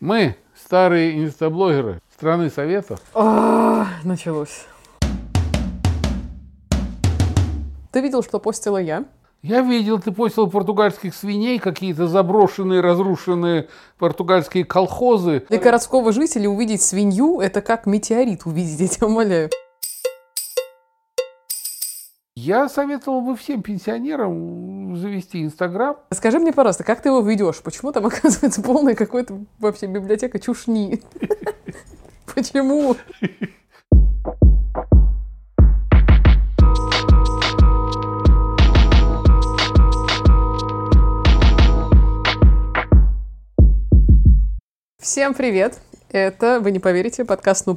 Мы, старые инстаблогеры страны Советов. А, началось. Ты видел, что постила я? Я видел, ты постил португальских свиней, какие-то заброшенные, разрушенные португальские колхозы. Для городского жителя увидеть свинью – это как метеорит увидеть, я тебя умоляю. Я советовал бы всем пенсионерам завести Инстаграм. Скажи мне, пожалуйста, как ты его ведешь? Почему там оказывается полная какой-то вообще библиотека чушни? Почему? Всем привет! Это, вы не поверите, подкаст «Ну,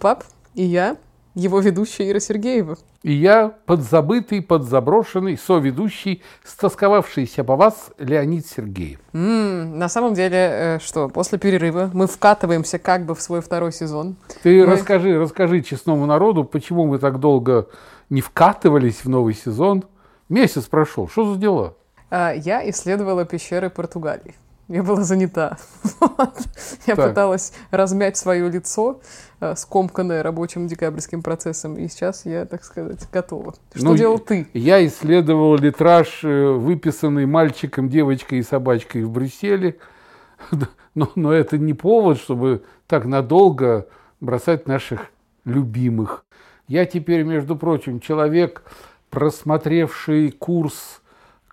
и я, его ведущая Ира Сергеева. И я, подзабытый, подзаброшенный, соведущий, стосковавшийся по вас Леонид Сергеев. М-м, на самом деле, э, что, после перерыва мы вкатываемся как бы в свой второй сезон. Ты мы... расскажи, расскажи честному народу, почему мы так долго не вкатывались в новый сезон. Месяц прошел, что за дела? А, я исследовала пещеры Португалии. Я была занята. Я пыталась размять свое лицо, э, скомканное рабочим декабрьским процессом. И сейчас я, так сказать, готова. Что ну, делал ты? Я исследовал литраж, э, выписанный мальчиком, девочкой и собачкой в Брюсселе. Но, но это не повод, чтобы так надолго бросать наших любимых. Я теперь, между прочим, человек, просмотревший курс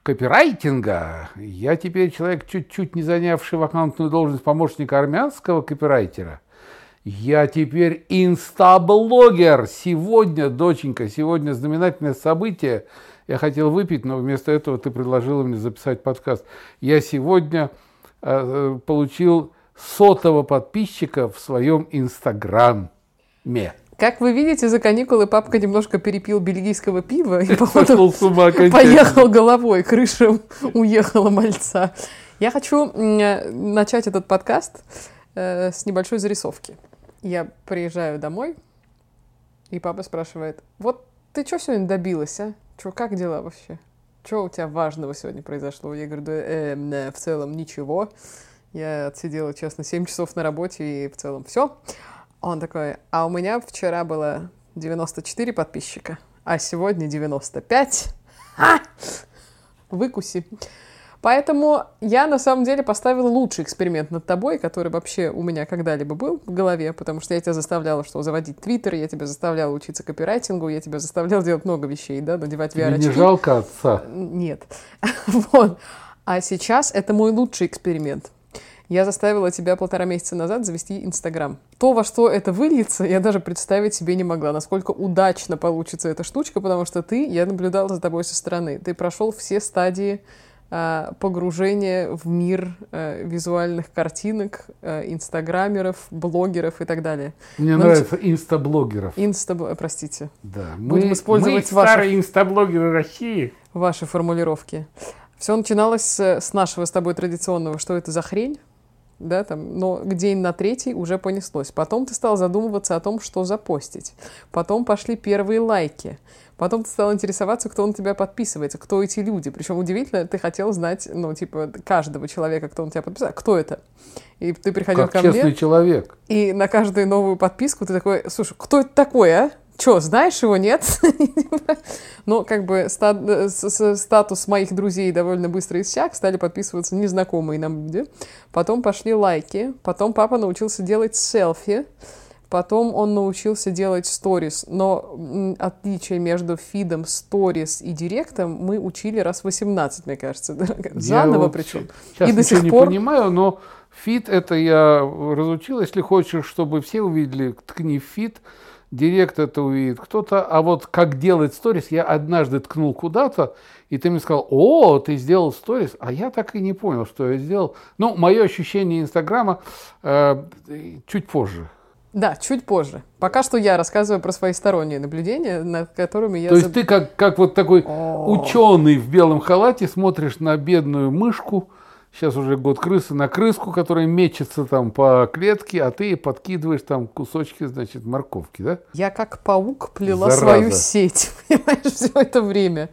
копирайтинга. Я теперь человек, чуть-чуть не занявший вакантную должность помощника армянского копирайтера. Я теперь инстаблогер. Сегодня, доченька, сегодня знаменательное событие. Я хотел выпить, но вместо этого ты предложила мне записать подкаст. Я сегодня э, получил сотого подписчика в своем инстаграме. Как вы видите, за каникулы папка немножко перепил бельгийского пива и, походу, поехал головой, крыша уехала мальца. Я хочу начать этот подкаст э, с небольшой зарисовки. Я приезжаю домой, и папа спрашивает, вот ты что сегодня добилась, а? Что, как дела вообще? Что у тебя важного сегодня произошло? Я говорю, да э, в целом ничего. Я отсидела, честно, 7 часов на работе, и в целом все. Он такой, а у меня вчера было 94 подписчика, а сегодня 95. Ха! Выкуси. Поэтому я на самом деле поставила лучший эксперимент над тобой, который вообще у меня когда-либо был в голове, потому что я тебя заставляла, что заводить твиттер, я тебя заставляла учиться копирайтингу, я тебя заставляла делать много вещей, да, надевать VR очки. не жалко отца? Нет. вот. А сейчас это мой лучший эксперимент. Я заставила тебя полтора месяца назад завести Инстаграм. То, во что это выльется, я даже представить себе не могла, насколько удачно получится эта штучка, потому что ты, я наблюдала за тобой со стороны, ты прошел все стадии э, погружения в мир э, визуальных картинок, э, инстаграмеров, блогеров и так далее. Мне Но нравится т... инстаблогеров. Инстаб... Простите. Да. Будем мы, использовать мы ваши... старые инстаблогеры России. Ваши формулировки. Все начиналось с нашего с тобой традиционного «Что это за хрень?», да, там, но день на третий уже понеслось. Потом ты стал задумываться о том, что запостить. Потом пошли первые лайки. Потом ты стал интересоваться, кто на тебя подписывается, кто эти люди. Причем удивительно, ты хотел знать, ну, типа, каждого человека, кто на тебя подписался, кто это. И ты приходил как ко честный мне. человек. И на каждую новую подписку ты такой, слушай, кто это такой, а? Че, знаешь его, нет? Но как бы статус моих друзей довольно быстро иссяк, стали подписываться незнакомые нам люди. Потом пошли лайки, потом папа научился делать селфи, потом он научился делать сторис. Но отличие между фидом, сторис и директом мы учили раз 18, мне кажется. Заново причем. Сейчас и до сих не пор... понимаю, но фид это я разучил. Если хочешь, чтобы все увидели, ткни фид директ это увидит, кто-то, а вот как делать сторис, я однажды ткнул куда-то, и ты мне сказал, о, ты сделал сторис, а я так и не понял, что я сделал. Ну, мое ощущение Инстаграма э, чуть позже. Да, чуть позже. Пока что я рассказываю про свои сторонние наблюдения, над которыми я... То есть ты как, как вот такой ученый в белом халате смотришь на бедную мышку, Сейчас уже год крысы на крыску, которая мечется там по клетке, а ты подкидываешь там кусочки, значит, морковки, да? Я как паук плела Зараза. свою сеть, понимаешь, все это время.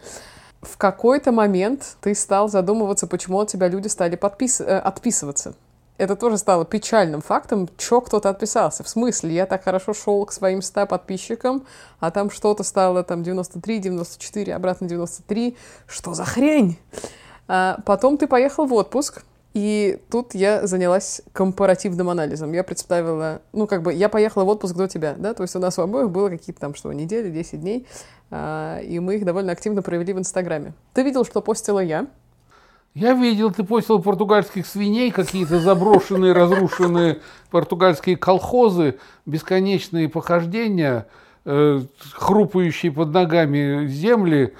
В какой-то момент ты стал задумываться, почему от тебя люди стали подпис... Э, отписываться. это тоже стало печальным фактом, что кто-то отписался. В смысле, я так хорошо шел к своим 100 подписчикам, а там что-то стало там 93, 94, обратно 93. Что за хрень? А потом ты поехал в отпуск, и тут я занялась компаративным анализом. Я представила, ну, как бы, я поехала в отпуск до тебя, да, то есть у нас у обоих было какие-то там, что, недели, 10 дней, а, и мы их довольно активно провели в Инстаграме. Ты видел, что постила я? Я видел, ты постил португальских свиней, какие-то заброшенные, разрушенные португальские колхозы, бесконечные похождения, э, хрупающие под ногами земли.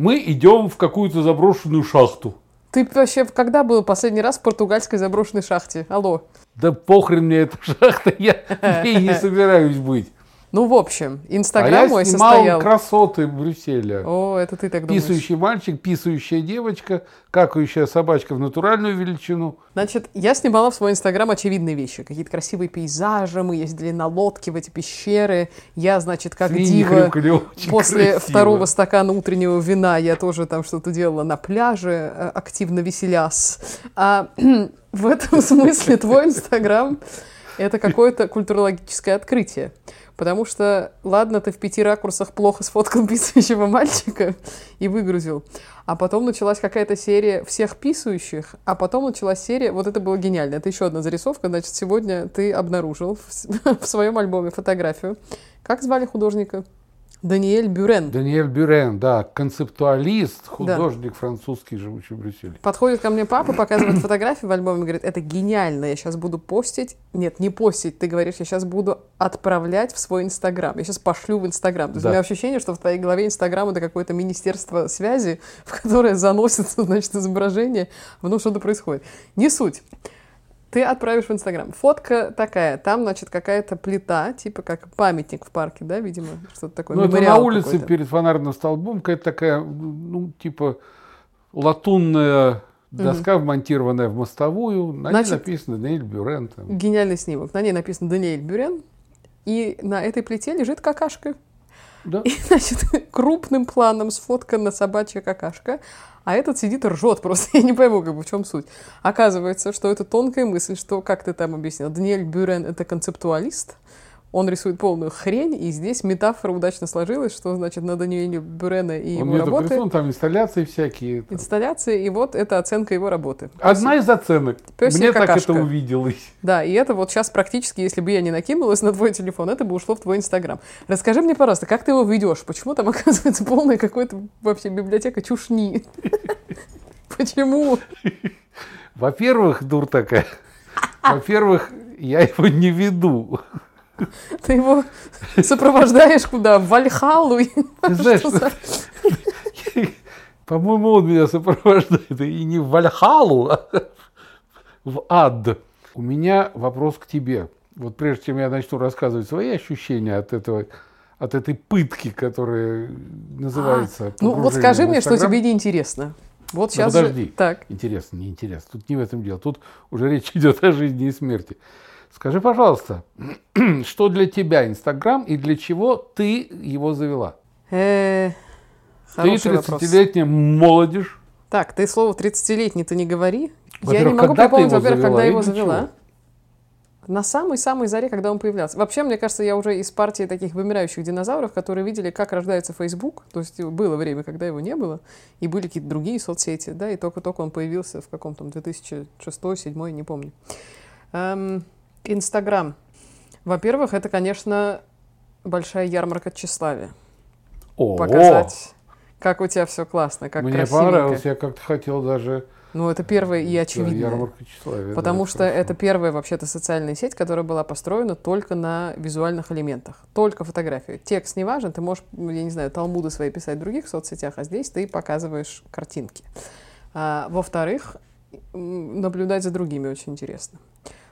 Мы идем в какую-то заброшенную шахту. Ты вообще когда был последний раз в португальской заброшенной шахте? Алло. Да похрен мне эта шахта, я ей не собираюсь быть. Ну, в общем, Инстаграм а мой я снимал состоял... красоты Брюсселя. О, это ты так думаешь. Писающий мальчик, писающая девочка, какающая собачка в натуральную величину. Значит, я снимала в свой Инстаграм очевидные вещи. Какие-то красивые пейзажи, мы ездили на лодке в эти пещеры. Я, значит, как Свиньи дива, после красиво. второго стакана утреннего вина я тоже там что-то делала на пляже, э, активно веселясь. А в этом смысле твой Инстаграм — это какое-то культурологическое открытие. Потому что, ладно, ты в пяти ракурсах плохо сфоткал писающего мальчика и выгрузил. А потом началась какая-то серия всех писающих, а потом началась серия, вот это было гениально, это еще одна зарисовка, значит, сегодня ты обнаружил в, в своем альбоме фотографию. Как звали художника? Даниэль Бюрен. Даниэль Бюрен, да, концептуалист, художник да. французский, живущий в Брюсселе. Подходит ко мне папа, показывает фотографии в альбоме, говорит, это гениально, я сейчас буду постить. Нет, не постить, ты говоришь, я сейчас буду отправлять в свой Инстаграм. Я сейчас пошлю в Инстаграм. То есть да. у меня ощущение, что в твоей голове Инстаграм это какое-то министерство связи, в которое заносится, значит, изображение, в ну что-то происходит. Не суть. Ты отправишь в Инстаграм. Фотка такая, там, значит, какая-то плита, типа как памятник в парке, да, видимо, что-то такое. Ну, это на улице перед фонарным столбом, какая-то такая, ну, типа латунная доска, угу. вмонтированная в мостовую. На значит, ней написано Даниэль Бюрен. Там. Гениальный снимок. На ней написано Даниэль Бюрен, и на этой плите лежит какашка. Да. И, значит, крупным планом сфоткана собачья какашка, а этот сидит и ржет просто. Я не пойму, как бы, в чем суть. Оказывается, что это тонкая мысль, что, как ты там объяснил, Даниэль Бюрен — это концептуалист, он рисует полную хрень, и здесь метафора удачно сложилась, что, значит, на Даниэле Бюрена и он его работы... Он там инсталляции всякие. Там. Инсталляции, и вот это оценка его работы. Одна из оценок. Пёс Мне так это увиделось. Да, и это вот сейчас практически, если бы я не накинулась на твой телефон, это бы ушло в твой Инстаграм. Расскажи мне, пожалуйста, как ты его ведешь? Почему там оказывается полная какой-то вообще библиотека чушни? Почему? Во-первых, дур такая. Во-первых, я его не веду. Ты его сопровождаешь куда? В Вальхалу? Ты знаешь, по-моему, он меня сопровождает и не в Вальхалу, а в ад. У меня вопрос к тебе. Вот прежде чем я начну рассказывать свои ощущения от этого, от этой пытки, которая называется. А, ну вот скажи мне, что тебе не интересно. Вот сейчас. Да подожди. Же... Так. Интересно, не интересно. Тут не в этом дело. Тут уже речь идет о жизни и смерти. Скажи, пожалуйста, что для тебя Инстаграм и для чего ты его завела? Э, ты 30-летняя молодежь. Так, ты слово 30-летний ты не говори. Я не могу припомнить, во-первых, когда его завела. На самой-самой заре, когда он появлялся. Вообще, мне кажется, я уже из партии таких вымирающих динозавров, которые видели, как рождается Facebook. То есть было время, когда его не было, и были какие-то другие соцсети, да, и только-только он появился в каком-то 2006-2007, не помню. Инстаграм. Во-первых, это, конечно, большая ярмарка тщеславия. О, Показать, как у тебя все классно, как Мне понравилось, я как-то хотел даже... Ну, это первое и очевидное. Да, ярмарка тщеславия. Потому да, что хорошо. это первая вообще-то социальная сеть, которая была построена только на визуальных элементах. Только фотографию. Текст не важен, ты можешь, я не знаю, талмуды свои писать в других соцсетях, а здесь ты показываешь картинки. А, во-вторых, наблюдать за другими очень интересно.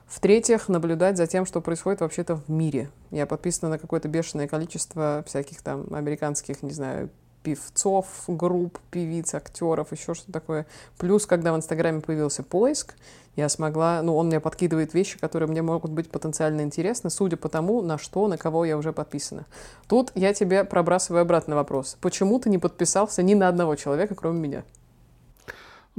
В-третьих, наблюдать за тем, что происходит вообще-то в мире. Я подписана на какое-то бешеное количество всяких там американских, не знаю, певцов, групп, певиц, актеров, еще что-то такое. Плюс, когда в Инстаграме появился поиск, я смогла, ну, он мне подкидывает вещи, которые мне могут быть потенциально интересны, судя по тому, на что, на кого я уже подписана. Тут я тебе пробрасываю обратный вопрос. Почему ты не подписался ни на одного человека, кроме меня?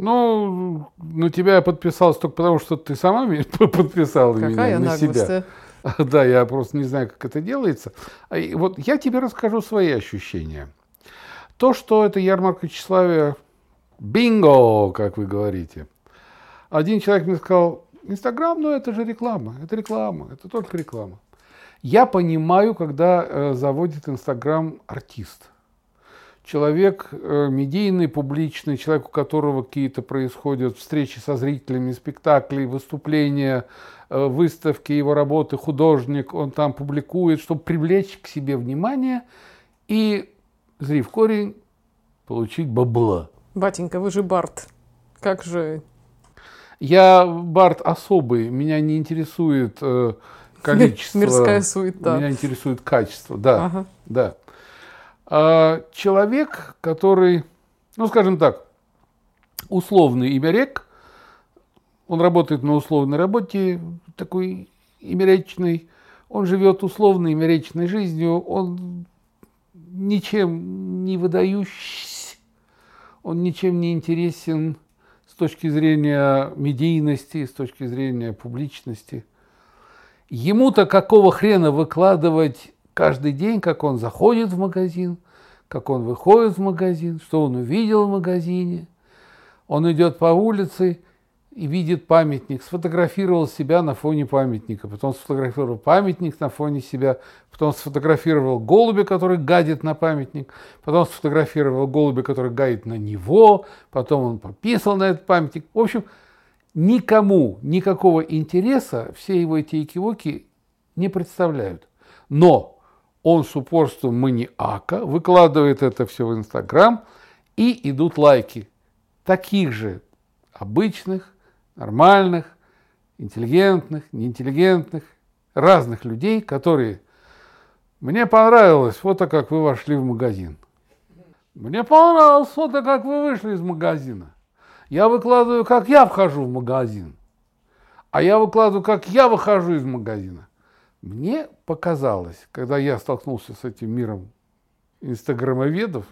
Ну, на тебя я подписался только потому, что ты сама подписала Какая меня на себя. Да, я просто не знаю, как это делается. А вот я тебе расскажу свои ощущения. То, что это ярмарка тщеславия, бинго, как вы говорите. Один человек мне сказал, Инстаграм, ну это же реклама, это реклама, это только реклама. Я понимаю, когда э, заводит Инстаграм артист. Человек э, медийный, публичный, человек, у которого какие-то происходят встречи со зрителями, спектакли, выступления, э, выставки его работы, художник, он там публикует, чтобы привлечь к себе внимание и, зри в корень, получить бабла. Батенька, вы же Барт. Как же я Барт особый, меня не интересует э, количество. Мирская суета. Меня интересует качество, да. Ага. да. А, человек, который, ну скажем так, условный имярек, он работает на условной работе, такой имяречный, он живет условной имяречной жизнью, он ничем не выдающийся, он ничем не интересен точки зрения медийности, с точки зрения публичности. Ему-то какого хрена выкладывать каждый день, как он заходит в магазин, как он выходит в магазин, что он увидел в магазине. Он идет по улице и видит памятник, сфотографировал себя на фоне памятника, потом сфотографировал памятник на фоне себя, потом сфотографировал голубя, который гадит на памятник, потом сфотографировал голубя, который гадит на него, потом он пописал на этот памятник. В общем, никому никакого интереса все его эти экивоки не представляют. Но он с упорством маниака выкладывает это все в Инстаграм, и идут лайки таких же обычных, нормальных, интеллигентных, неинтеллигентных, разных людей, которые... Мне понравилось фото, как вы вошли в магазин. Мне понравилось фото, как вы вышли из магазина. Я выкладываю, как я вхожу в магазин. А я выкладываю, как я выхожу из магазина. Мне показалось, когда я столкнулся с этим миром инстаграмоведов,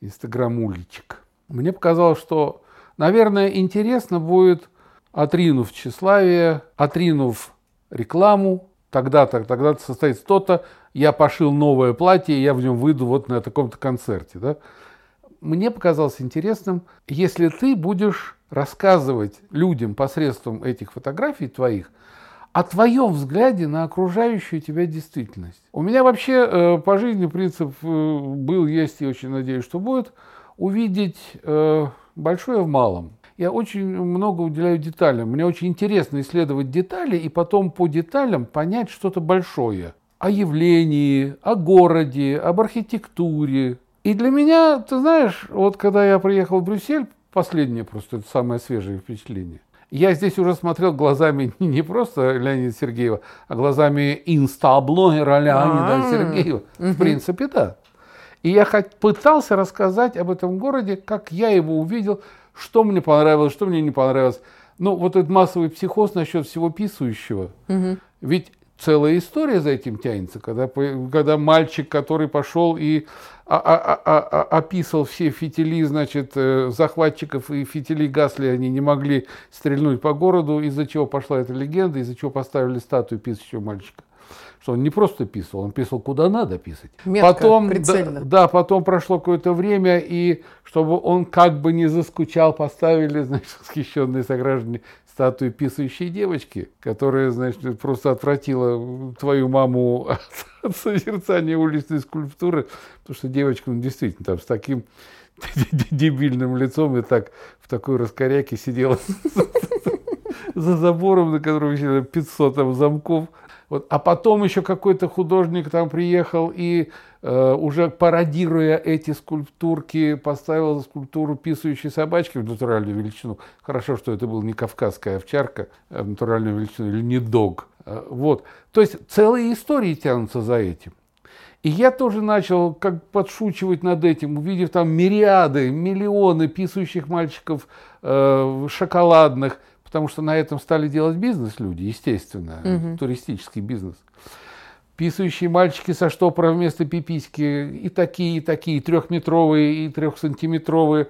инстаграмулечек, мне показалось, что Наверное, интересно будет, отринув тщеславие, отринув рекламу, тогда-то, тогда-то состоится то-то, я пошил новое платье, я в нем выйду вот на таком-то концерте. Да? Мне показалось интересным, если ты будешь рассказывать людям посредством этих фотографий твоих о твоем взгляде на окружающую тебя действительность. У меня вообще э, по жизни принцип э, был, есть и очень надеюсь, что будет, увидеть э, большое в малом. Я очень много уделяю деталям. Мне очень интересно исследовать детали и потом по деталям понять что-то большое. О явлении, о городе, об архитектуре. И для меня, ты знаешь, вот когда я приехал в Брюссель, последнее просто, это самое свежее впечатление. Я здесь уже смотрел глазами не просто Леонида Сергеева, а глазами инстаблогера Леонида А-а-а. Сергеева. В принципе, да. И я пытался рассказать об этом городе, как я его увидел, что мне понравилось, что мне не понравилось. Ну, вот этот массовый психоз насчет всего писающего. Угу. Ведь целая история за этим тянется, когда, когда мальчик, который пошел и а, а, а, описал все фитили, значит, э, захватчиков и фитили гасли, они не могли стрельнуть по городу, из-за чего пошла эта легенда, из-за чего поставили статую писающего мальчика что он не просто писал, он писал куда надо писать. Метко, потом, прицельно. Да, да, потом прошло какое-то время, и чтобы он как бы не заскучал, поставили, значит, восхищенные сограждане статую писающей девочки, которая, значит, просто отвратила твою маму от, от созерцания уличной скульптуры, потому что девочка, ну, действительно, там с таким дебильным лицом и так в такой раскоряке сидела за забором, на котором висело 500 там, замков, вот. А потом еще какой-то художник там приехал и э, уже пародируя эти скульптурки, поставил скульптуру писающей собачки в натуральную величину. Хорошо, что это был не кавказская овчарка а в натуральную величину или не дог. Э, вот. То есть целые истории тянутся за этим. И я тоже начал как подшучивать над этим, увидев там мириады, миллионы писающих мальчиков э, шоколадных, потому что на этом стали делать бизнес люди, естественно, угу. туристический бизнес. Писающие мальчики со штопора вместо пиписьки, и такие, и такие, трехметровые, и трехсантиметровые.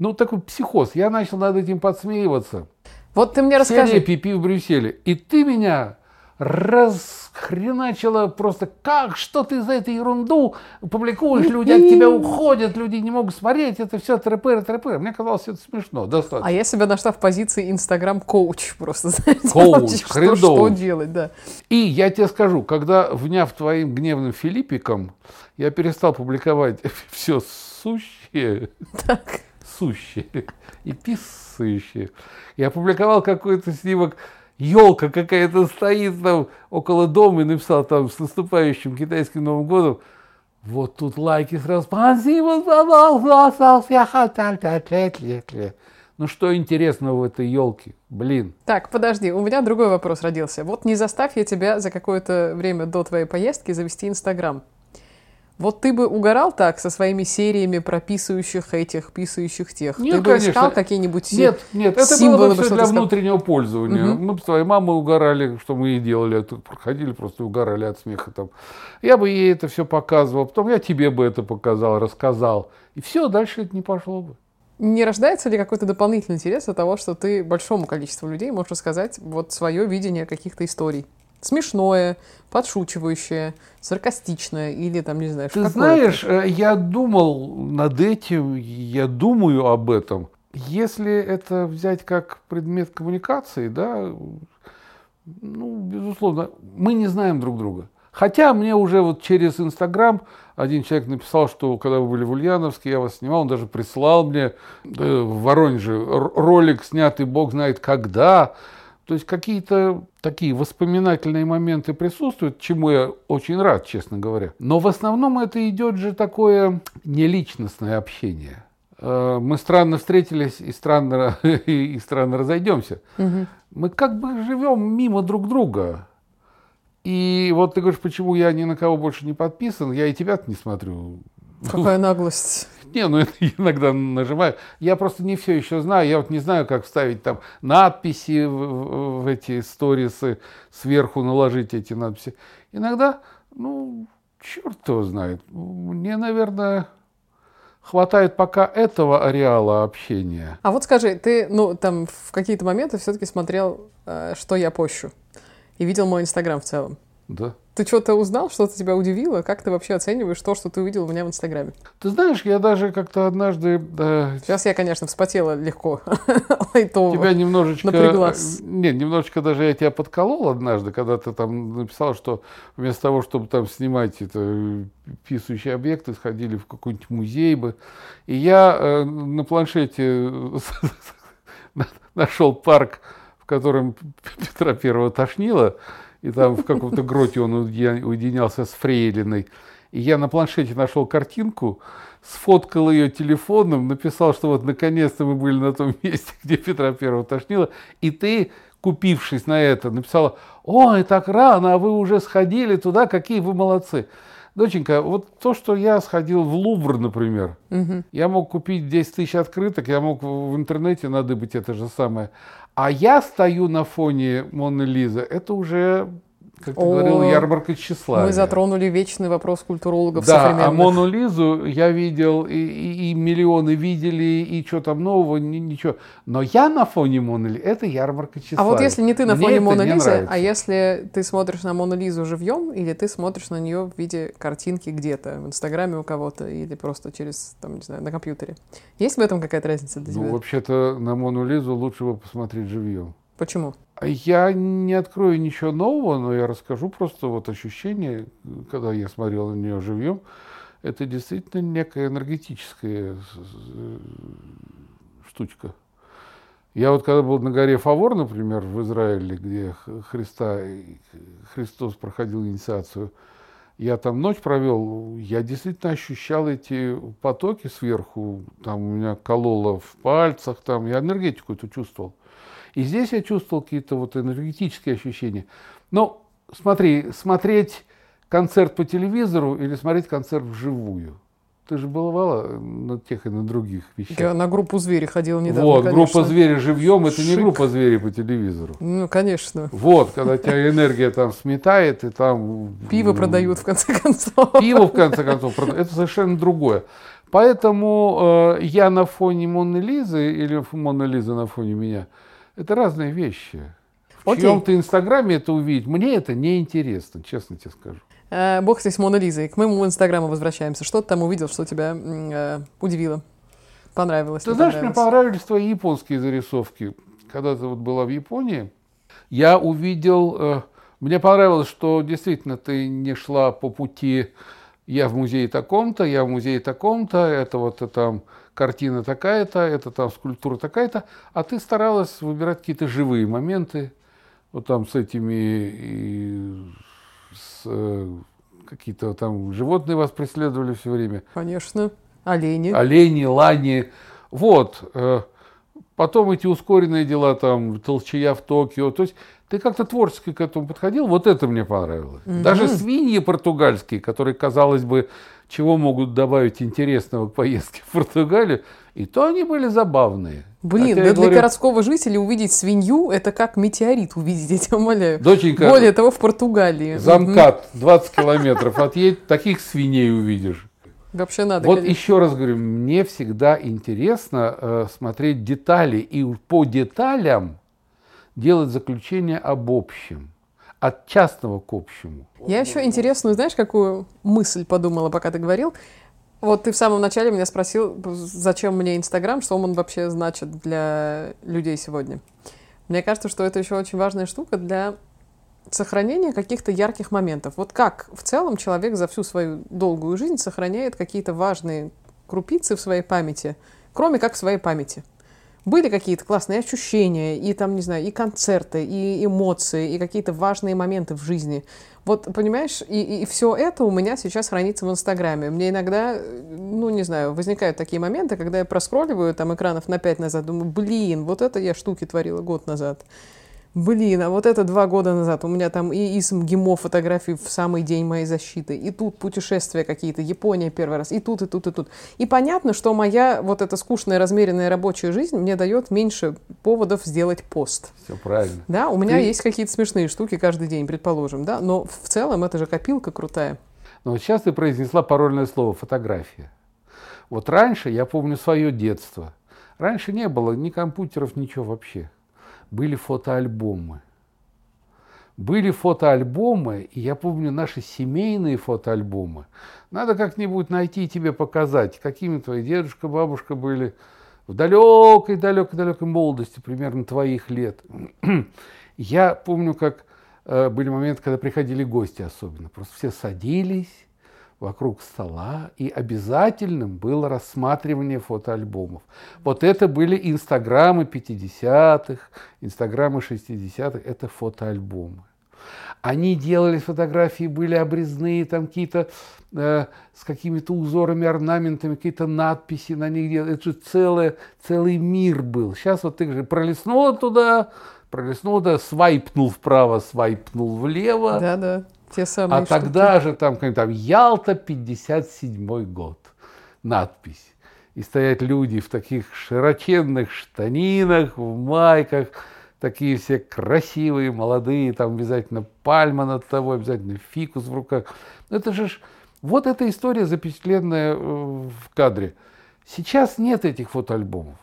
Ну, такой психоз. Я начал над этим подсмеиваться. Вот ты мне расскажи. Серия пипи в Брюсселе. И ты меня расхреначила просто, как, что ты за эту ерунду публикуешь, люди от тебя уходят, люди не могут смотреть, это все трепер, трепер. Мне казалось, это смешно, достаточно. А я себя нашла в позиции инстаграм-коуч просто, знаете, коуч, что, что делать, да. И я тебе скажу, когда, вняв твоим гневным Филиппиком, я перестал публиковать все сущее, так. сущее и писающее. Я опубликовал какой-то снимок елка какая-то стоит там около дома и написал там с наступающим китайским Новым годом. Вот тут лайки сразу. Спасибо, ну что интересного в этой елке? Блин. Так, подожди, у меня другой вопрос родился. Вот не заставь я тебя за какое-то время до твоей поездки завести Инстаграм. Вот ты бы угорал так со своими сериями прописывающих этих, писающих тех? Нет, ты бы конечно. искал какие-нибудь Нет, нет, это было бы все для внутреннего пользования. Угу. Мы с твоей мамой угорали, что мы и делали. Проходили просто угорали от смеха там. Я бы ей это все показывал, потом я тебе бы это показал, рассказал. И все, дальше это не пошло бы. Не рождается ли какой-то дополнительный интерес от того, что ты большому количеству людей можешь рассказать вот свое видение каких-то историй? Смешное, подшучивающее, саркастичное или там, не знаю, Ты знаешь, э, я думал над этим, я думаю об этом. Если это взять как предмет коммуникации, да, ну, безусловно, мы не знаем друг друга. Хотя мне уже вот через Инстаграм один человек написал, что когда вы были в Ульяновске, я вас снимал, он даже прислал мне э, в Воронеже ролик, снятый бог знает когда, то есть какие-то такие воспоминательные моменты присутствуют, чему я очень рад, честно говоря. Но в основном это идет же такое неличностное общение. Э, мы странно встретились и странно, и странно разойдемся. Угу. Мы как бы живем мимо друг друга. И вот ты говоришь, почему я ни на кого больше не подписан, я и тебя не смотрю. Какая наглость. Не, ну иногда нажимаю. Я просто не все еще знаю. Я вот не знаю, как вставить там надписи в, в эти сторисы, сверху наложить эти надписи. Иногда, ну, черт его знает. Мне, наверное, хватает пока этого ареала общения. А вот скажи, ты, ну, там в какие-то моменты все-таки смотрел, э, что я пощу, и видел мой Инстаграм в целом. Да. Ты что-то узнал, что-то тебя удивило? Как ты вообще оцениваешь то, что ты увидел у меня в Инстаграме? Ты знаешь, я даже как-то однажды... Да, Сейчас я, конечно, вспотела легко. Тебя немножечко... Напряглась. Нет, немножечко даже я тебя подколол однажды, когда ты там написал, что вместо того, чтобы там снимать это писающие объекты, сходили в какой-нибудь музей бы. И я э, на планшете нашел парк, в котором Петра Первого тошнило, и там в каком-то гроте он уединялся с Фрейлиной. И я на планшете нашел картинку, сфоткал ее телефоном, написал, что вот наконец-то мы были на том месте, где Петра Первого тошнило, и ты, купившись на это, написала, ой, так рано, а вы уже сходили туда, какие вы молодцы. Доченька, вот то, что я сходил в Лувр, например, угу. я мог купить 10 тысяч открыток, я мог в интернете надыбать это же самое. А я стою на фоне Моны Лизы, это уже как ты О, говорил, ярмарка тщеславия. Мы затронули вечный вопрос культурологов да, современных. а Мону Лизу я видел, и, и, и миллионы видели, и что там нового, ни, ничего. Но я на фоне Моны Лизы, это ярмарка тщеславия. А вот если не ты на Мне фоне Моны Лизы, а если ты смотришь на Мону Лизу живьем, или ты смотришь на нее в виде картинки где-то, в Инстаграме у кого-то, или просто через, там, не знаю, на компьютере. Есть в этом какая-то разница для ну, тебя? Ну, вообще-то на Мону Лизу лучше бы посмотреть живьем. Почему? Я не открою ничего нового, но я расскажу просто вот ощущение, когда я смотрел на нее живьем. Это действительно некая энергетическая штучка. Я вот когда был на горе Фавор, например, в Израиле, где Христа, Христос проходил инициацию, я там ночь провел, я действительно ощущал эти потоки сверху, там у меня кололо в пальцах, там я энергетику эту чувствовал. И здесь я чувствовал какие-то вот энергетические ощущения. Но смотри, смотреть концерт по телевизору или смотреть концерт вживую. Ты же бывала на тех и на других вещах. Я на группу звери ходила недавно. Вот, конечно. группа звери живьем это не группа звери по телевизору. Ну, конечно. Вот, когда тебя энергия там сметает, и там. Пиво продают в конце концов. Пиво в конце концов. Это совершенно другое. Поэтому э, я на фоне Моны Лизы или Мона Лиза на фоне меня – это разные вещи. В Окей. чьем-то инстаграме это увидеть, мне это не интересно, честно тебе скажу. Э, бог здесь Мона Лизой. К моему инстаграму возвращаемся. Что ты там увидел, что тебя э, удивило? Понравилось? Ты знаешь, мне понравились твои японские зарисовки. Когда ты вот была в Японии, я увидел... Э, мне понравилось, что действительно ты не шла по пути я в музее таком-то, я в музее таком-то, это вот это, там картина такая-то, это там скульптура такая-то, а ты старалась выбирать какие-то живые моменты, вот там с этими, и с, э, какие-то там животные вас преследовали все время. Конечно, олени. Олени, лани, вот. Э, потом эти ускоренные дела, там, толчая в Токио, то есть ты как-то творчески к этому подходил, вот это мне понравилось. Mm-hmm. Даже свиньи португальские, которые, казалось бы, чего могут добавить интересного к поездке в Португалию, и то они были забавные. Блин, да для городского жителя увидеть свинью – это как метеорит увидеть, я тебя умоляю. Доченька, Более того, в Португалии. Замкат, 20 километров отъедь, таких свиней увидишь. Вообще надо. Вот конечно. еще раз говорю, мне всегда интересно э, смотреть детали, и по деталям делать заключение об общем, от частного к общему. Я еще интересную, знаешь, какую мысль подумала, пока ты говорил. Вот ты в самом начале меня спросил, зачем мне Инстаграм, что он вообще значит для людей сегодня. Мне кажется, что это еще очень важная штука для сохранения каких-то ярких моментов. Вот как в целом человек за всю свою долгую жизнь сохраняет какие-то важные крупицы в своей памяти, кроме как в своей памяти – были какие-то классные ощущения, и там, не знаю, и концерты, и эмоции, и какие-то важные моменты в жизни. Вот, понимаешь, и, и все это у меня сейчас хранится в Инстаграме. Мне иногда, ну, не знаю, возникают такие моменты, когда я проскролливаю там экранов на пять назад, думаю, блин, вот это я штуки творила год назад. Блин, а вот это два года назад. У меня там и из МГИМО фотографии в самый день моей защиты. И тут путешествия какие-то. Япония первый раз. И тут, и тут, и тут. И понятно, что моя вот эта скучная, размеренная рабочая жизнь мне дает меньше поводов сделать пост. Все правильно. Да, у меня Ты... есть какие-то смешные штуки каждый день, предположим. Да, но в целом это же копилка крутая. Но вот сейчас ты произнесла парольное слово «фотография». Вот раньше, я помню свое детство, раньше не было ни компьютеров, ничего вообще были фотоальбомы. Были фотоальбомы, и я помню наши семейные фотоальбомы. Надо как-нибудь найти и тебе показать, какими твои дедушка, бабушка были в далекой, далекой, далекой молодости, примерно твоих лет. Я помню, как э, были моменты, когда приходили гости особенно. Просто все садились, вокруг стола, и обязательным было рассматривание фотоальбомов. Вот это были инстаграмы 50-х, инстаграмы 60-х, это фотоальбомы. Они делали фотографии, были обрезные, там какие-то э, с какими-то узорами, орнаментами, какие-то надписи на них. Это же целое, целый мир был. Сейчас вот ты же пролистнула туда, пролистнула туда, свайпнул вправо, свайпнул влево. Да, да. Те самые а штуки. тогда же там, там Ялта 57 год, надпись. И стоят люди в таких широченных штанинах, в майках, такие все красивые, молодые, там обязательно пальма над тобой, обязательно фикус в руках. Это же ж, вот эта история запечатленная э, в кадре. Сейчас нет этих фотоальбомов.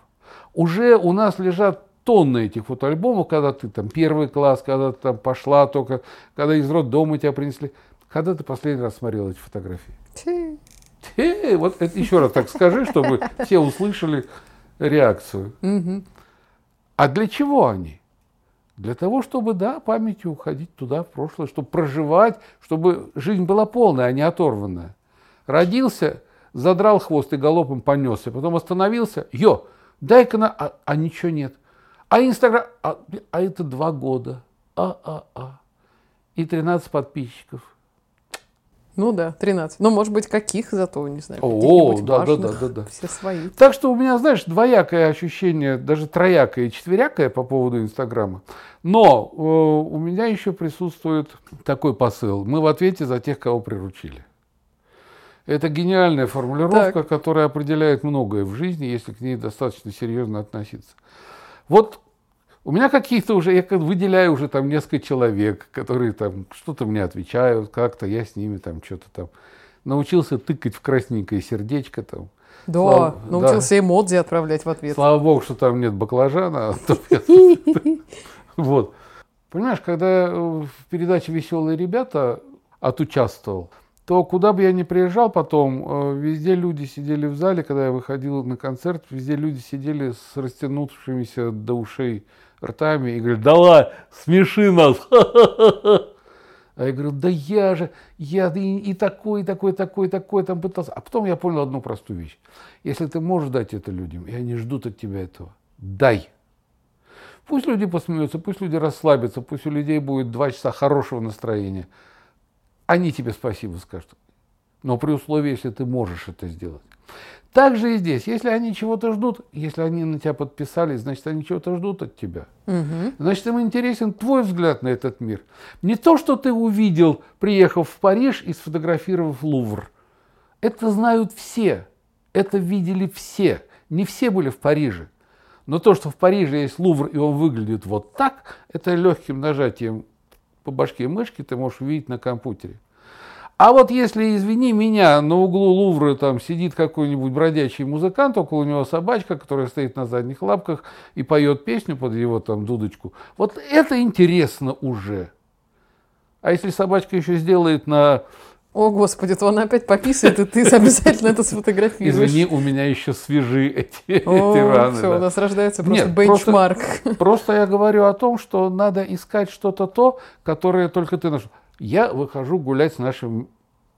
Уже у нас лежат тонны этих фотоальбомов, когда ты там первый класс, когда ты там пошла только, когда из роддома тебя принесли. Когда ты последний раз смотрел эти фотографии? Ти. Вот это еще раз так скажи, чтобы все услышали реакцию. А для чего они? Для того, чтобы, да, памятью уходить туда, в прошлое, чтобы проживать, чтобы жизнь была полная, а не оторванная. Родился, задрал хвост и галопом понесся, потом остановился, ё, дай-ка на... А, а ничего нет. А Инстаграм, а, а это два года. А-а-а. И 13 подписчиков. Ну да, 13. Ну, может быть, каких зато, не знаю. О, да, важных, да, да, да, да. Все свои. Так что у меня, знаешь, двоякое ощущение, даже троякое и четверякое по поводу Инстаграма. Но э, у меня еще присутствует такой посыл. Мы в ответе за тех, кого приручили. Это гениальная формулировка, так. которая определяет многое в жизни, если к ней достаточно серьезно относиться. Вот у меня каких-то уже, я выделяю уже там несколько человек, которые там что-то мне отвечают, как-то я с ними там что-то там научился тыкать в красненькое сердечко там. Да, Слава, научился да. эмодзи отправлять в ответ. Слава богу, что там нет баклажана. Вот. Понимаешь, когда в передаче «Веселые ребята» отучаствовал, то куда бы я ни приезжал потом, э, везде люди сидели в зале, когда я выходил на концерт, везде люди сидели с растянувшимися до ушей ртами и говорят, да ладно, смеши нас. А я говорю, да я же, я и, и такой, и такой, такой, такой там пытался. А потом я понял одну простую вещь. Если ты можешь дать это людям, и они ждут от тебя этого, дай. Пусть люди посмеются, пусть люди расслабятся, пусть у людей будет два часа хорошего настроения. Они тебе спасибо скажут. Но при условии, если ты можешь это сделать. Так же и здесь. Если они чего-то ждут, если они на тебя подписались, значит, они чего-то ждут от тебя. Угу. Значит, им интересен твой взгляд на этот мир. Не то, что ты увидел, приехав в Париж и сфотографировав Лувр. Это знают все. Это видели все. Не все были в Париже. Но то, что в Париже есть Лувр, и он выглядит вот так, это легким нажатием по башке мышки ты можешь увидеть на компьютере. А вот если, извини меня, на углу Лувра там сидит какой-нибудь бродячий музыкант, около него собачка, которая стоит на задних лапках и поет песню под его там дудочку, вот это интересно уже. А если собачка еще сделает на о, Господи, то она опять пописает, и ты обязательно это сфотографируешь. Извини, у меня еще свежи эти, О, эти раны. Все, да. у нас рождается просто Нет, бенчмарк. Просто, просто я говорю о том, что надо искать что-то то, которое только ты нашел. Я выхожу гулять с нашим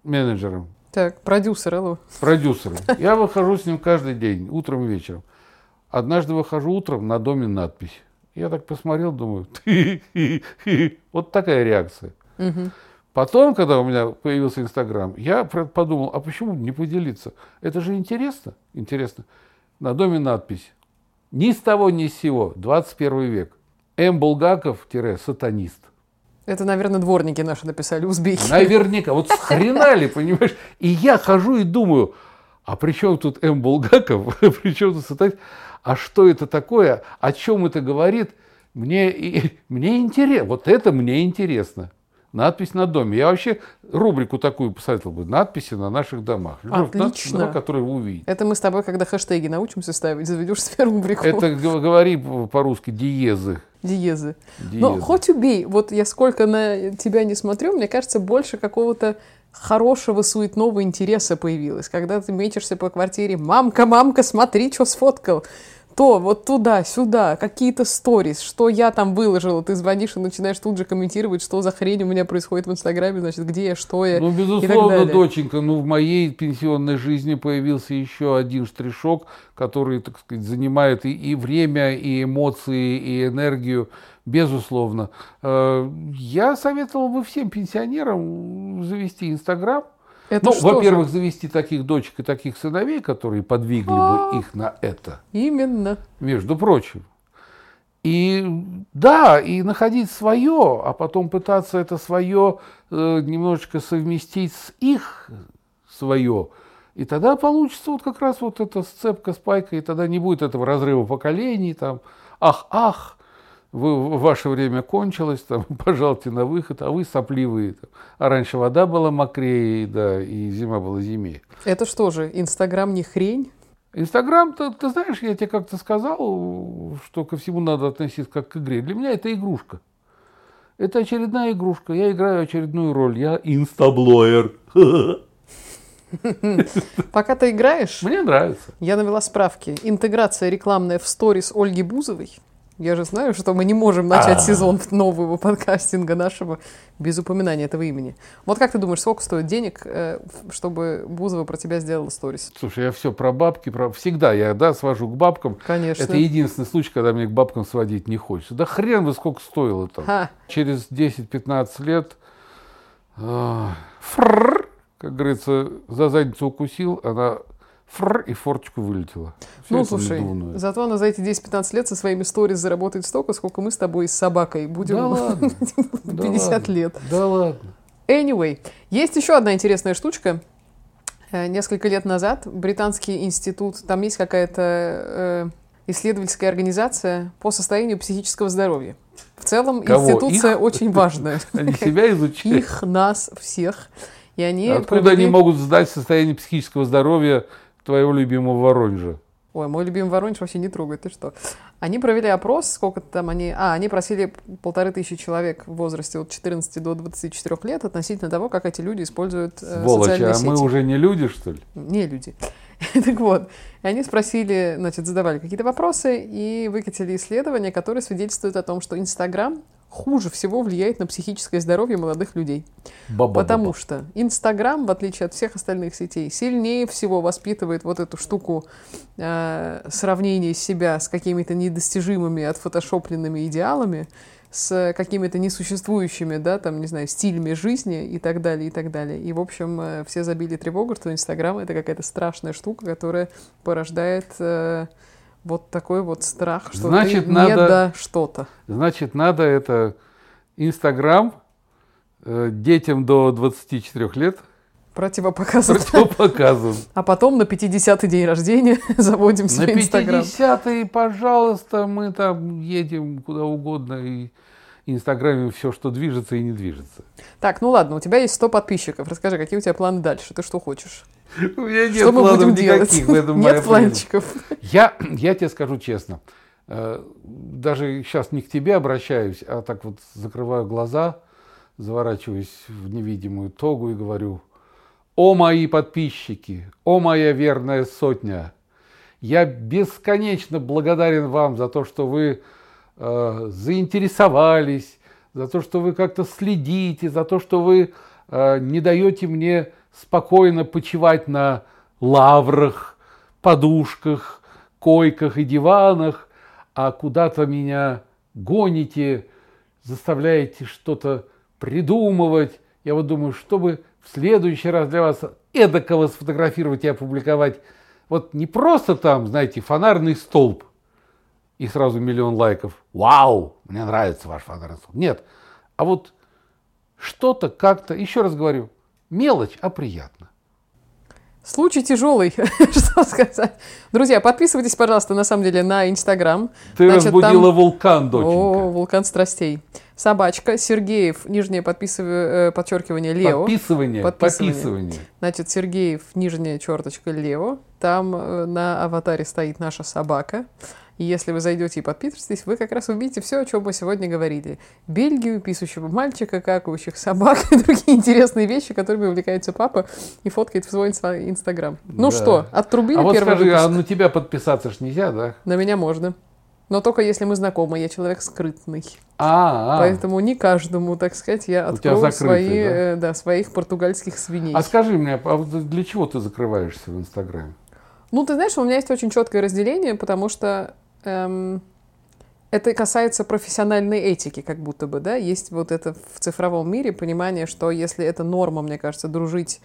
менеджером. Так, продюсер, алло. Продюсером. Я выхожу с ним каждый день, утром и вечером. Однажды выхожу утром, на доме надпись. Я так посмотрел, думаю, вот такая реакция. Угу. Потом, когда у меня появился Инстаграм, я подумал, а почему не поделиться? Это же интересно. Интересно. На доме надпись. Ни с того, ни с сего. 21 век. М. Булгаков-сатанист. Это, наверное, дворники наши написали, узбеки. Наверняка. Вот хрена ли, понимаешь? И я хожу и думаю, а при чем тут М. Булгаков? при чем тут сатанист? А что это такое? О чем это говорит? Мне, и, мне интересно. Вот это мне интересно. Надпись на доме. Я вообще рубрику такую посоветовал бы. Надписи на наших домах. Отлично. Дома, которые вы увидите. Это мы с тобой, когда хэштеги научимся ставить, заведешь себе рубрику. Это говори по-русски диезы. Диезы. Диезы. Но хоть убей. Вот я сколько на тебя не смотрю, мне кажется, больше какого-то хорошего суетного интереса появилось. Когда ты мечешься по квартире, мамка, мамка, смотри, что сфоткал то вот туда-сюда, какие-то сторис, что я там выложила, ты звонишь и начинаешь тут же комментировать, что за хрень у меня происходит в Инстаграме, значит, где я, что я. Ну, безусловно, доченька, ну, в моей пенсионной жизни появился еще один штришок, который, так сказать, занимает и, и время, и эмоции, и энергию, безусловно. Э, я советовал бы всем пенсионерам завести Инстаграм, это ну, во-первых, завести таких дочек и таких сыновей, которые подвигли а, бы их на это. Именно. Между прочим. И да, и находить свое, а потом пытаться это свое э, немножечко совместить с их свое. И тогда получится вот как раз вот эта сцепка, спайка, и тогда не будет этого разрыва поколений, там, ах, ах, вы, ваше время кончилось, там, пожалуйте на выход, а вы сопливые. Там. А раньше вода была мокрее, да, и зима была зимее. Это что же, Инстаграм не хрень? Инстаграм, ты, ты знаешь, я тебе как-то сказал, что ко всему надо относиться как к игре. Для меня это игрушка. Это очередная игрушка. Я играю очередную роль. Я инстаблоер. Пока ты играешь... Мне нравится. Я навела справки. Интеграция рекламная в сторис Ольги Бузовой я же знаю, что мы не можем начать А-а-а. сезон нового подкастинга нашего без упоминания этого имени. Вот как ты думаешь, сколько стоит денег, э, чтобы Бузова про тебя сделала сторис? Слушай, я все про бабки, про всегда я да свожу к бабкам. Конечно. Это единственный случай, когда мне к бабкам сводить не хочется. Да хрен бы сколько стоило там. Ха. Через 10-15 лет э, фррр, как говорится, за задницу укусил, она фр, и форточку вылетела. Все ну, слушай, зато она за эти 10-15 лет со своими сторис заработает столько, сколько мы с тобой с собакой будем да ладно, 50 лет. Да ладно. Anyway, есть еще одна интересная штучка. Э, несколько лет назад британский институт, там есть какая-то э, исследовательская организация по состоянию психического здоровья. В целом Кого? институция Их? очень важная. Они себя изучают. Их, нас, всех. И они Откуда провели... они могут сдать состояние психического здоровья твоего любимого Воронежа? Ой, мой любимый Воронеж вообще не трогает, ты что? Они провели опрос, сколько там они... А, они просили полторы тысячи человек в возрасте от 14 до 24 лет относительно того, как эти люди используют э, Сволочи, социальные а сети. мы уже не люди, что ли? Не люди. так вот, и они спросили, значит, задавали какие-то вопросы и выкатили исследования, которые свидетельствуют о том, что Инстаграм хуже всего влияет на психическое здоровье молодых людей. Ба-ба-ба-ба. Потому что Инстаграм, в отличие от всех остальных сетей, сильнее всего воспитывает вот эту штуку э, сравнения себя с какими-то недостижимыми, отфотошопленными идеалами, с какими-то несуществующими, да, там, не знаю, стилями жизни и так далее, и так далее. И, в общем, э, все забили тревогу, что Инстаграм — это какая-то страшная штука, которая порождает э, вот такой вот страх, что Значит, ты надо- не до что-то. Значит, надо это Инстаграм э, детям до 24 лет Противопоказано. противопоказан. А потом на 50-й день рождения заводим На себе Инстаграм. 50-й, пожалуйста, мы там едем куда угодно и инстаграмим все, что движется и не движется. Так, ну ладно, у тебя есть 100 подписчиков. Расскажи, какие у тебя планы дальше? Ты что хочешь? У меня нет что мы планов будем делать? никаких в этом моя Нет планчиков. Я, я тебе скажу честно, э, даже сейчас не к тебе обращаюсь, а так вот закрываю глаза, заворачиваюсь в невидимую тогу и говорю, о мои подписчики, о моя верная сотня, я бесконечно благодарен вам за то, что вы э, заинтересовались, за то, что вы как-то следите, за то, что вы э, не даете мне спокойно почивать на лаврах, подушках, койках и диванах, а куда-то меня гоните, заставляете что-то придумывать. Я вот думаю, чтобы в следующий раз для вас эдакого сфотографировать и опубликовать. Вот не просто там, знаете, фонарный столб и сразу миллион лайков. Вау, мне нравится ваш фонарный столб. Нет, а вот что-то как-то, еще раз говорю, мелочь, а приятно. Случай тяжелый, что сказать. Друзья, подписывайтесь, пожалуйста, на самом деле, на Инстаграм. Ты Значит, разбудила там- вулкан, доченька. О, вулкан страстей. Собачка, Сергеев, нижнее подписывание, э, подчеркивание, Лео. Подписывание, Подписывание. подписывание. Значит, Сергеев, нижняя черточка, Лео. Там э, на аватаре стоит наша собака. И если вы зайдете и подпишетесь, вы как раз увидите все, о чем мы сегодня говорили. Бельгию, писающего мальчика, какающих собак и другие интересные вещи, которыми увлекается папа и фоткает в свой инста- инстаграм. Ну Да. что, отрубили А вот первый скажи, а выпуск? на тебя подписаться ж нельзя, да? На меня можно. Но только если мы знакомы, я человек скрытный. А, а. Поэтому не каждому, так сказать, я открою закрытый, свои, да? э, да, своих португальских свиней. А скажи мне, а для чего ты закрываешься в Инстаграме? Ну, ты знаешь, у меня есть очень четкое разделение, потому что эм, это касается профессиональной этики, как будто бы, да, есть вот это в цифровом мире понимание, что если это норма, мне кажется, дружить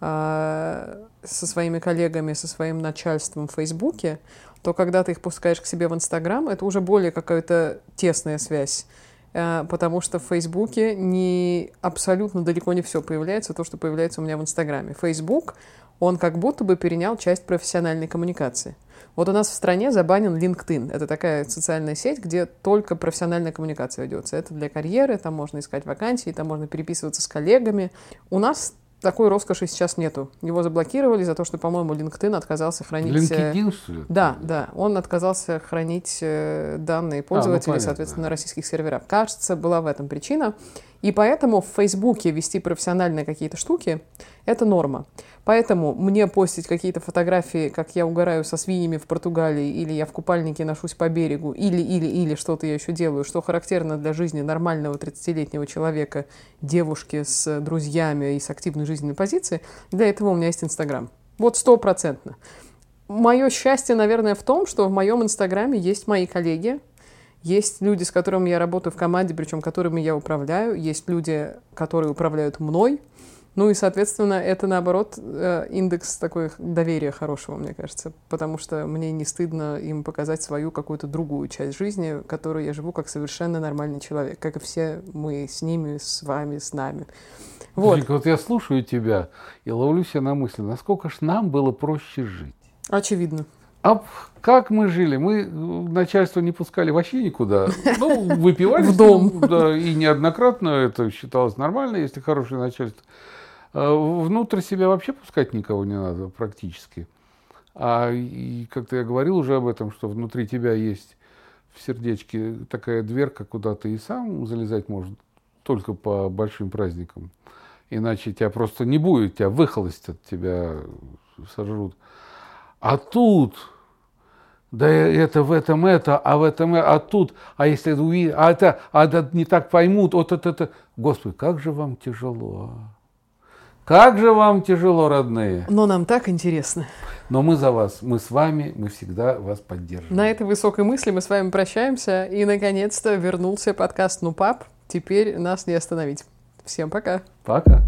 э, со своими коллегами, со своим начальством в Фейсбуке, то когда ты их пускаешь к себе в Инстаграм, это уже более какая-то тесная связь. Э, Потому что в Фейсбуке не абсолютно далеко не все появляется, то, что появляется у меня в Инстаграме. Фейсбук, он как будто бы перенял часть профессиональной коммуникации. Вот у нас в стране забанен LinkedIn. Это такая социальная сеть, где только профессиональная коммуникация ведется. Это для карьеры, там можно искать вакансии, там можно переписываться с коллегами. У нас такой роскоши сейчас нету. Его заблокировали за то, что, по-моему, LinkedIn отказался хранить... э, LinkedIn, что ли? Да, да, он отказался хранить э, данные пользователей, А, понятно. соответственно, на российских серверах. Кажется, была в этом причина. И поэтому в Фейсбуке вести профессиональные какие-то штуки – это норма. Поэтому мне постить какие-то фотографии, как я угораю со свиньями в Португалии, или я в купальнике ношусь по берегу, или, или, или что-то я еще делаю, что характерно для жизни нормального 30-летнего человека, девушки с друзьями и с активной жизненной позицией, для этого у меня есть Инстаграм. Вот стопроцентно. Мое счастье, наверное, в том, что в моем Инстаграме есть мои коллеги, есть люди, с которыми я работаю в команде, причем которыми я управляю, есть люди, которые управляют мной. Ну и, соответственно, это, наоборот, э, индекс такой доверия хорошего, мне кажется, потому что мне не стыдно им показать свою какую-то другую часть жизни, которую я живу как совершенно нормальный человек, как и все мы с ними, с вами, с нами. Вот, Слушай, вот я слушаю тебя и ловлю себя на мысли, насколько ж нам было проще жить. очевидно. А как мы жили? Мы э, начальство не пускали вообще никуда. Ну, выпивали. В дом. ним, Да, и неоднократно это считалось нормально, если хорошее начальство. А Внутрь себя вообще пускать никого не надо практически. А и как-то я говорил уже об этом, что внутри тебя есть в сердечке такая дверка, куда ты и сам залезать можешь, только по большим праздникам. Иначе тебя просто не будет, тебя выхолостят, тебя сожрут. А тут, да это в этом это, а в этом это, а тут, а если это увидят, а это, а это не так поймут, вот это, это. Господи, как же вам тяжело. Как же вам тяжело, родные. Но нам так интересно. Но мы за вас, мы с вами, мы всегда вас поддерживаем. На этой высокой мысли мы с вами прощаемся. И, наконец-то, вернулся подкаст «Ну, пап». Теперь нас не остановить. Всем пока. Пока.